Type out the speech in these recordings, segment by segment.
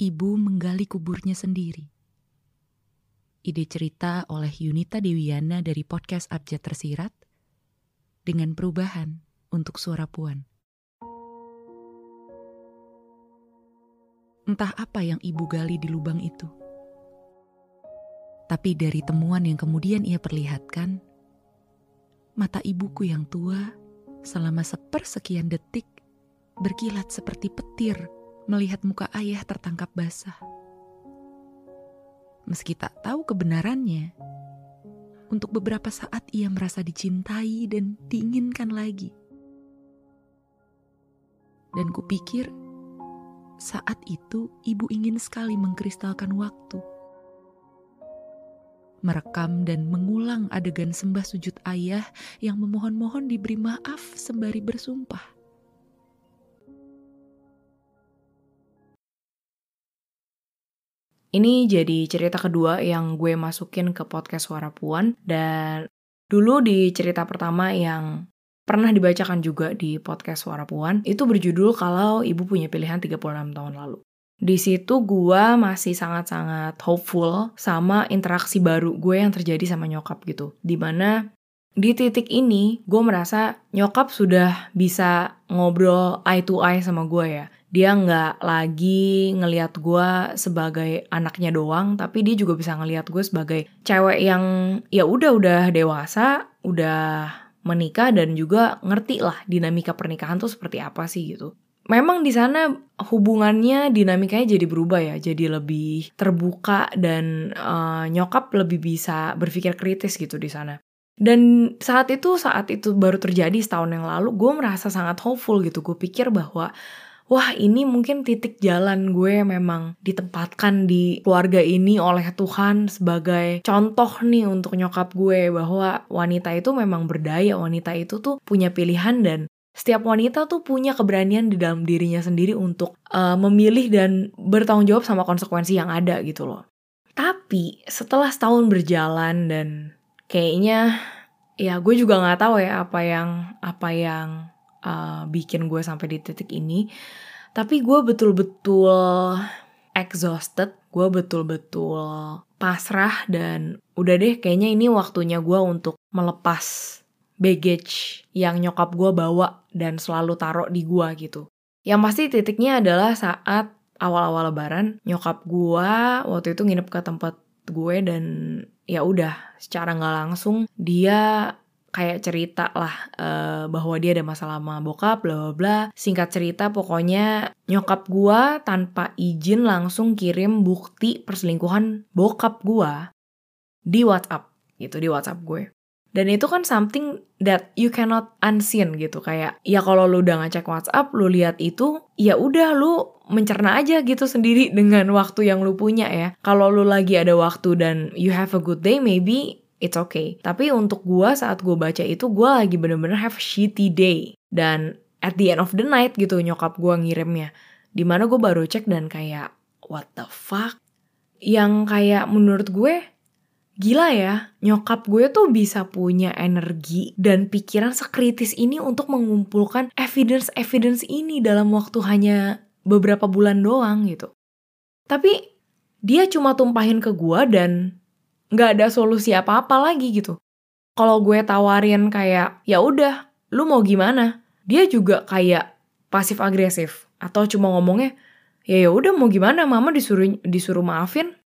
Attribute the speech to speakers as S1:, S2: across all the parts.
S1: ibu menggali kuburnya sendiri. Ide cerita oleh Yunita Dewiana dari podcast Abjad Tersirat dengan perubahan untuk suara puan. Entah apa yang ibu gali di lubang itu. Tapi dari temuan yang kemudian ia perlihatkan, mata ibuku yang tua selama sepersekian detik berkilat seperti petir melihat muka ayah tertangkap basah. Meski tak tahu kebenarannya, untuk beberapa saat ia merasa dicintai dan diinginkan lagi. Dan kupikir saat itu ibu ingin sekali mengkristalkan waktu. Merekam dan mengulang adegan sembah sujud ayah yang memohon-mohon diberi maaf sembari bersumpah
S2: Ini jadi cerita kedua yang gue masukin ke podcast Suara Puan dan dulu di cerita pertama yang pernah dibacakan juga di podcast Suara Puan itu berjudul kalau ibu punya pilihan 36 tahun lalu. Di situ gue masih sangat-sangat hopeful sama interaksi baru gue yang terjadi sama nyokap gitu. Di mana di titik ini gue merasa nyokap sudah bisa ngobrol eye to eye sama gue ya dia nggak lagi ngelihat gue sebagai anaknya doang tapi dia juga bisa ngelihat gue sebagai cewek yang ya udah udah dewasa udah menikah dan juga ngerti lah dinamika pernikahan tuh seperti apa sih gitu. Memang di sana hubungannya dinamikanya jadi berubah ya jadi lebih terbuka dan uh, nyokap lebih bisa berpikir kritis gitu di sana. Dan saat itu saat itu baru terjadi setahun yang lalu gue merasa sangat hopeful gitu. Gue pikir bahwa wah ini mungkin titik jalan gue memang ditempatkan di keluarga ini oleh Tuhan sebagai contoh nih untuk nyokap gue bahwa wanita itu memang berdaya, wanita itu tuh punya pilihan dan setiap wanita tuh punya keberanian di dalam dirinya sendiri untuk uh, memilih dan bertanggung jawab sama konsekuensi yang ada gitu loh. Tapi setelah setahun berjalan dan kayaknya ya gue juga nggak tahu ya apa yang apa yang uh, bikin gue sampai di titik ini tapi gue betul-betul exhausted gue betul-betul pasrah dan udah deh kayaknya ini waktunya gue untuk melepas baggage yang nyokap gue bawa dan selalu taruh di gue gitu. Yang pasti titiknya adalah saat awal-awal lebaran nyokap gue waktu itu nginep ke tempat gue dan ya udah secara nggak langsung dia kayak cerita lah uh, bahwa dia ada masalah sama bokap bla bla. Singkat cerita pokoknya nyokap gua tanpa izin langsung kirim bukti perselingkuhan bokap gua di WhatsApp gitu di WhatsApp gue. Dan itu kan something that you cannot unseen gitu. Kayak ya kalau lu udah ngecek WhatsApp lu lihat itu ya udah lu mencerna aja gitu sendiri dengan waktu yang lu punya ya. Kalau lu lagi ada waktu dan you have a good day maybe it's okay. Tapi untuk gue saat gue baca itu gue lagi bener-bener have a shitty day. Dan at the end of the night gitu nyokap gue ngirimnya. Di mana gue baru cek dan kayak what the fuck? Yang kayak menurut gue gila ya nyokap gue tuh bisa punya energi dan pikiran sekritis ini untuk mengumpulkan evidence-evidence ini dalam waktu hanya beberapa bulan doang gitu. Tapi dia cuma tumpahin ke gue dan nggak ada solusi apa-apa lagi gitu. Kalau gue tawarin kayak ya udah, lu mau gimana? Dia juga kayak pasif agresif atau cuma ngomongnya ya ya udah mau gimana mama disuruh disuruh maafin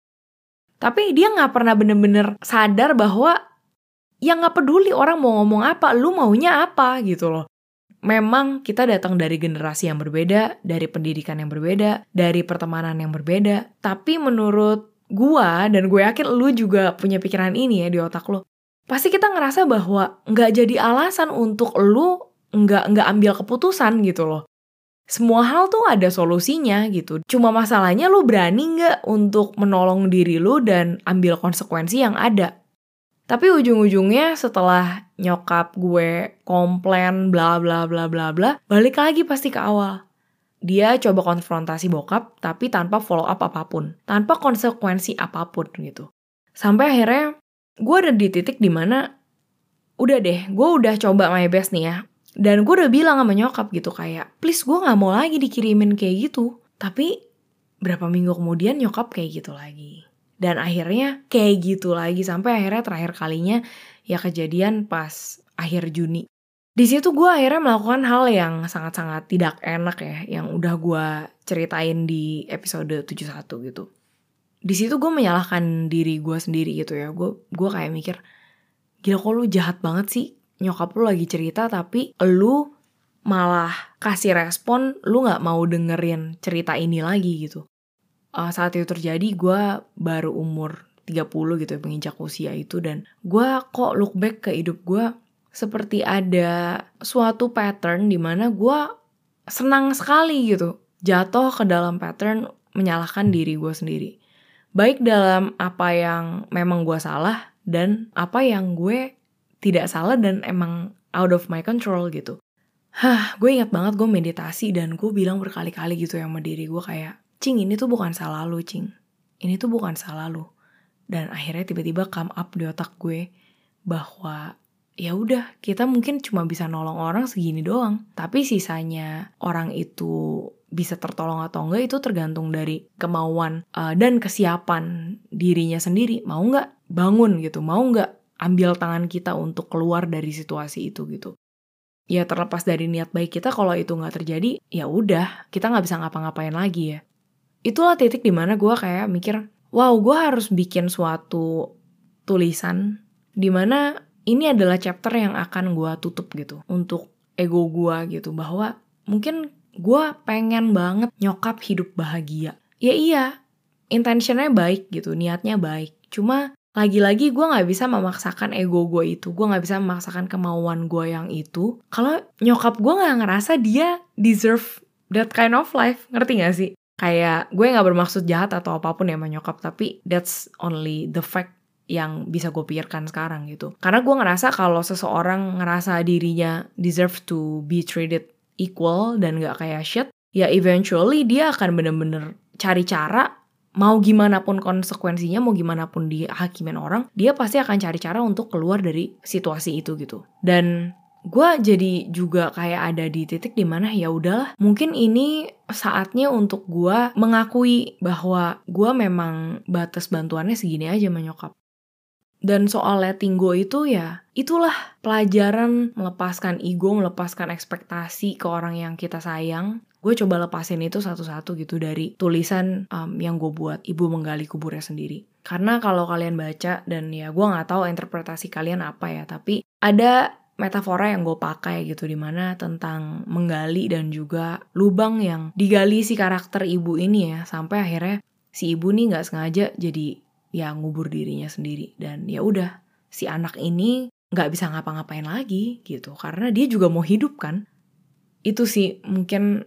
S2: tapi dia nggak pernah bener-bener sadar bahwa ya nggak peduli orang mau ngomong apa lu maunya apa gitu loh memang kita datang dari generasi yang berbeda dari pendidikan yang berbeda dari pertemanan yang berbeda tapi menurut gua dan gue yakin lu juga punya pikiran ini ya di otak lu. Pasti kita ngerasa bahwa nggak jadi alasan untuk lu nggak nggak ambil keputusan gitu loh. Semua hal tuh ada solusinya gitu. Cuma masalahnya lu berani nggak untuk menolong diri lu dan ambil konsekuensi yang ada. Tapi ujung-ujungnya setelah nyokap gue komplain bla bla bla bla bla, balik lagi pasti ke awal dia coba konfrontasi bokap tapi tanpa follow up apa pun, tanpa konsekuensi apa pun gitu. Sampai akhirnya gue ada di titik di mana udah deh, gue udah coba my best nih ya. Dan gue udah bilang sama nyokap gitu kayak, please gue gak mau lagi dikirimin kayak gitu. Tapi berapa minggu kemudian nyokap kayak gitu lagi. Dan akhirnya kayak gitu lagi sampai akhirnya terakhir kalinya ya kejadian pas akhir Juni. Di situ gue akhirnya melakukan hal yang sangat-sangat tidak enak ya, yang udah gue ceritain di episode 71 gitu. Di situ gue menyalahkan diri gue sendiri gitu ya. Gue gue kayak mikir, gila kok lu jahat banget sih nyokap lu lagi cerita tapi lu malah kasih respon lu nggak mau dengerin cerita ini lagi gitu. Uh, saat itu terjadi gue baru umur 30 gitu ya menginjak usia itu dan gue kok look back ke hidup gue seperti ada suatu pattern di mana gue senang sekali gitu jatuh ke dalam pattern menyalahkan diri gue sendiri. Baik dalam apa yang memang gue salah dan apa yang gue tidak salah dan emang out of my control gitu. Hah, gue ingat banget gue meditasi dan gue bilang berkali-kali gitu yang sama diri gue kayak, Cing ini tuh bukan salah lu, Cing. Ini tuh bukan salah lu. Dan akhirnya tiba-tiba come up di otak gue bahwa ya udah kita mungkin cuma bisa nolong orang segini doang. Tapi sisanya orang itu bisa tertolong atau enggak itu tergantung dari kemauan uh, dan kesiapan dirinya sendiri. Mau nggak bangun gitu mau nggak ambil tangan kita untuk keluar dari situasi itu gitu ya terlepas dari niat baik kita kalau itu nggak terjadi ya udah kita nggak bisa ngapa-ngapain lagi ya itulah titik di mana gue kayak mikir wow gue harus bikin suatu tulisan di mana ini adalah chapter yang akan gue tutup gitu untuk ego gue gitu. Bahwa mungkin gue pengen banget nyokap hidup bahagia. Ya iya intentionnya baik gitu niatnya baik. Cuma lagi-lagi gue gak bisa memaksakan ego gue itu gue gak bisa memaksakan kemauan gue yang itu. Kalau nyokap gue gak ngerasa dia deserve that kind of life ngerti gak sih? Kayak gue gak bermaksud jahat atau apa pun ya sama nyokap tapi that's only the fact yang bisa gue pikirkan sekarang gitu karena gue ngerasa kalau seseorang ngerasa dirinya deserve to be treated equal dan gak kayak shit ya eventually dia akan bener-bener cari cara mau gimana pun konsekuensinya, mau gimana pun dihakimin orang, dia pasti akan cari cara untuk keluar dari situasi itu gitu. Dan gue jadi juga kayak ada di titik di mana ya udahlah mungkin ini saatnya untuk gue mengakui bahwa gue memang batas bantuannya segini aja menyokap dan soal letting go itu ya itulah pelajaran melepaskan ego, melepaskan ekspektasi ke orang yang kita sayang. Gue coba lepasin itu satu-satu gitu dari tulisan um, yang gue buat Ibu Menggali Kuburnya sendiri. Karena kalau kalian baca dan ya gue nggak tahu interpretasi kalian apa ya, tapi ada metafora yang gue pakai gitu di mana tentang menggali dan juga lubang yang digali si karakter ibu ini ya sampai akhirnya si ibu nih nggak sengaja jadi ya ngubur dirinya sendiri. Dan ya udah si anak ini nggak bisa ngapa-ngapain lagi gitu. Karena dia juga mau hidup kan. Itu sih mungkin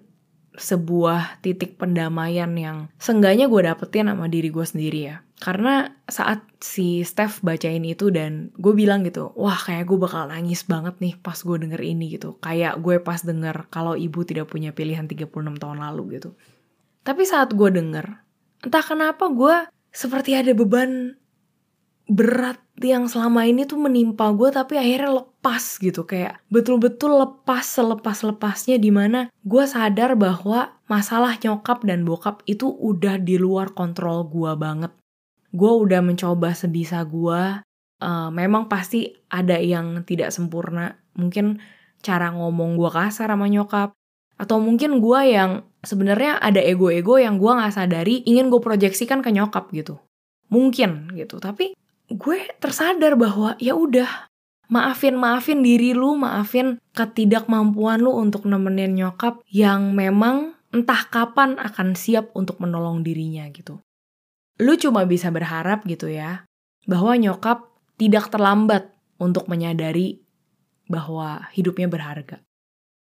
S2: sebuah titik pendamaian yang seenggaknya gue dapetin sama diri gue sendiri ya. Karena saat si Steph bacain itu dan gue bilang gitu wah kayak gue bakal nangis banget nih pas gue denger ini gitu. Kayak gue pas denger kalau ibu tidak punya pilihan 36 tahun lalu gitu. Tapi saat gue denger entah kenapa gue seperti ada beban berat yang selama ini tuh menimpa gue tapi akhirnya lepas gitu. Kayak betul-betul lepas selepas-lepasnya di mana gue sadar bahwa masalah nyokap dan bokap itu udah di luar kontrol gue banget. Gue udah mencoba sebisa gue uh, memang pasti ada yang tidak sempurna. Mungkin cara ngomong gue kasar sama nyokap. Atau mungkin gue yang sebenarnya ada ego-ego yang gue nggak sadari ingin gue proyeksikan ke nyokap gitu. Mungkin gitu. Tapi gue tersadar bahwa ya udah maafin maafin diri lu, maafin ketidakmampuan lu untuk nemenin nyokap yang memang entah kapan akan siap untuk menolong dirinya gitu. Lu cuma bisa berharap gitu ya bahwa nyokap tidak terlambat untuk menyadari bahwa hidupnya berharga.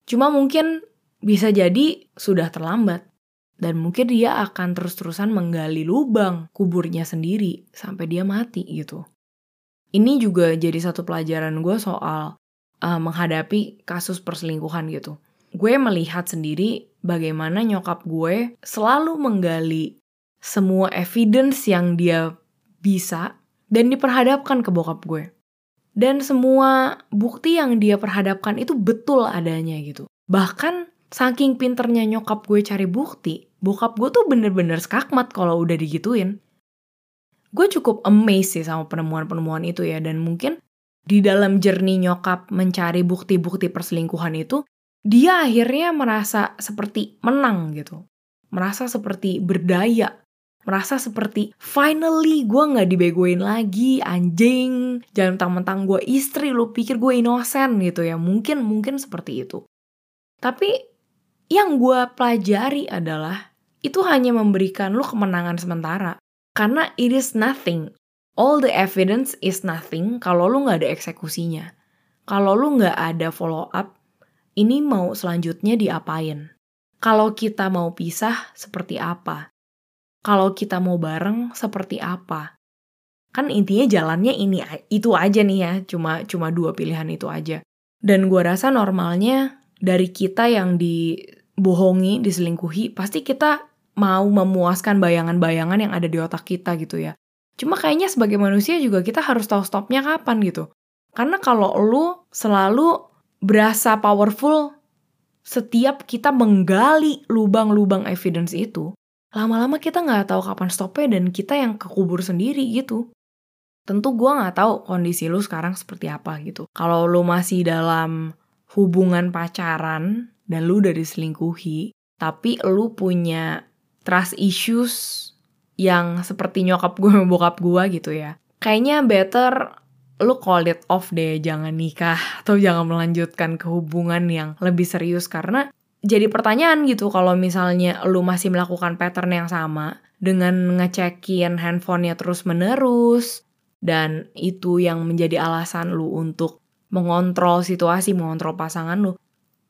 S2: Cuma mungkin bisa jadi sudah terlambat dan mungkin dia akan terus-terusan menggali lubang kuburnya sendiri sampai dia mati gitu. Ini juga jadi satu pelajaran gue soal uh, menghadapi kasus perselingkuhan gitu. Gue melihat sendiri bagaimana nyokap gue selalu menggali semua evidence yang dia bisa dan diperhadapkan ke bokap gue. Dan semua bukti yang dia perhadapkan itu betul adanya gitu. Bahkan saking pinternya nyokap gue cari bukti, bokap gue tuh bener-bener skakmat kalau udah digituin. Gue cukup amazed sih sama penemuan-penemuan itu ya, dan mungkin di dalam jernih nyokap mencari bukti-bukti perselingkuhan itu, dia akhirnya merasa seperti menang gitu. Merasa seperti berdaya. Merasa seperti finally gue gak dibegoin lagi, anjing. Jangan mentang-mentang gue istri, lu pikir gue inosen gitu ya. Mungkin, mungkin seperti itu. Tapi yang gue pelajari adalah itu hanya memberikan lu kemenangan sementara. Karena it is nothing. All the evidence is nothing kalau lu nggak ada eksekusinya. Kalau lu nggak ada follow up, ini mau selanjutnya diapain? Kalau kita mau pisah, seperti apa? Kalau kita mau bareng, seperti apa? Kan intinya jalannya ini itu aja nih ya, cuma cuma dua pilihan itu aja. Dan gue rasa normalnya dari kita yang di bohongi, diselingkuhi, pasti kita mau memuaskan bayangan-bayangan yang ada di otak kita gitu ya. Cuma kayaknya sebagai manusia juga kita harus tahu stopnya kapan gitu. Karena kalau lu selalu berasa powerful setiap kita menggali lubang-lubang evidence itu, lama-lama kita nggak tahu kapan stopnya dan kita yang kekubur sendiri gitu. Tentu gue nggak tahu kondisi lu sekarang seperti apa gitu. Kalau lu masih dalam hubungan pacaran dan lu udah diselingkuhi, tapi lu punya trust issues yang seperti nyokap gue sama bokap gue gitu ya. Kayaknya better lu call it off deh, jangan nikah atau jangan melanjutkan ke hubungan yang lebih serius karena jadi pertanyaan gitu kalau misalnya lu masih melakukan pattern yang sama dengan ngecekin handphonenya terus menerus dan itu yang menjadi alasan lu untuk mengontrol situasi, mengontrol pasangan lu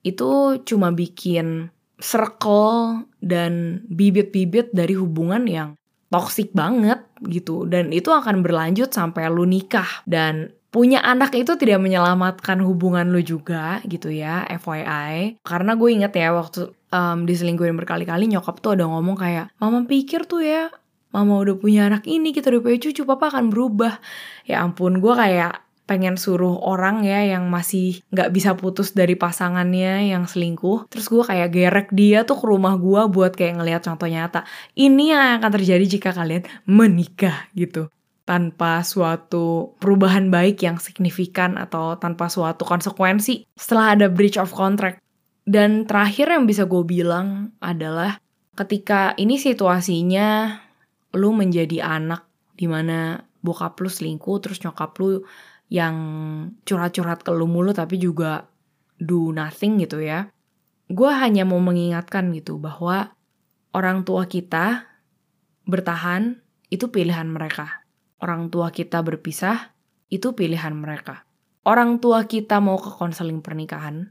S2: itu cuma bikin circle dan bibit-bibit dari hubungan yang toksik banget gitu. Dan itu akan berlanjut sampai lu nikah. Dan punya anak itu tidak menyelamatkan hubungan lu juga gitu ya FYI karena gue inget ya waktu um, diselingkuhin berkali-kali nyokap tuh ada ngomong kayak mama pikir tuh ya mama udah punya anak ini kita udah punya cucu papa akan berubah. Ya ampun gue kayak pengen suruh orang ya yang masih nggak bisa putus dari pasangannya yang selingkuh. Terus gue kayak gerek dia tuh ke rumah gue buat kayak ngelihat contoh nyata. Ini yang akan terjadi jika kalian menikah gitu. Tanpa suatu perubahan baik yang signifikan atau tanpa suatu konsekuensi setelah ada breach of contract. Dan terakhir yang bisa gue bilang adalah ketika ini situasinya lu menjadi anak di mana bokap lu selingkuh terus nyokap lu yang curhat-curhat ke lu mulu tapi juga do nothing gitu ya. Gue hanya mau mengingatkan gitu bahwa orang tua kita bertahan itu pilihan mereka. Orang tua kita berpisah itu pilihan mereka. Orang tua kita mau ke konseling pernikahan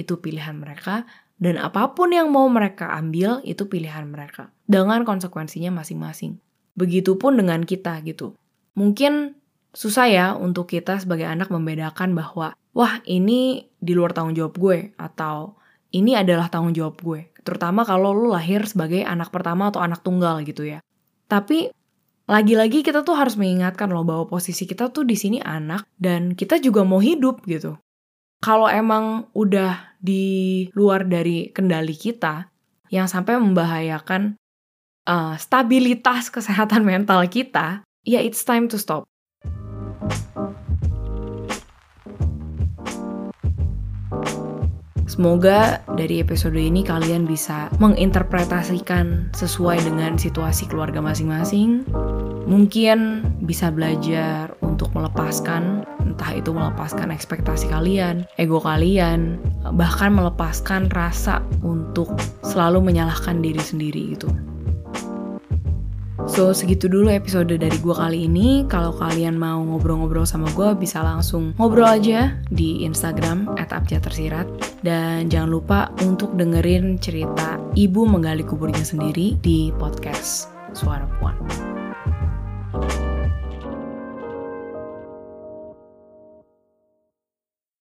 S2: itu pilihan mereka dan apa pun yang mau mereka ambil itu pilihan mereka dengan konsekuensinya masing-masing. Begitupun dengan kita gitu. Mungkin susah ya untuk kita sebagai anak membedakan bahwa wah ini di luar tanggung jawab gue atau ini adalah tanggung jawab gue. Terutama kalau lu lahir sebagai anak pertama atau anak tunggal gitu ya. Tapi lagi-lagi kita tuh harus mengingatkan loh bahwa posisi kita tuh di sini anak dan kita juga mau hidup gitu. Kalau emang udah di luar dari kendali kita yang sampai membahayakan uh, stabilitas kesehatan mental kita, ya it's time to stop. Semoga dari episode ini kalian bisa menginterpretasikan sesuai dengan situasi keluarga masing-masing. Mungkin bisa belajar untuk melepaskan, entah itu melepaskan ekspektasi kalian, ego kalian, bahkan melepaskan rasa untuk selalu menyalahkan diri sendiri gitu. So segitu dulu episode dari gue kali ini. Kalau kalian mau ngobrol-ngobrol sama gue bisa langsung ngobrol aja di Instagram @abjadtersirat dan jangan lupa untuk dengerin cerita ibu menggali kuburnya sendiri di podcast Suara Puan.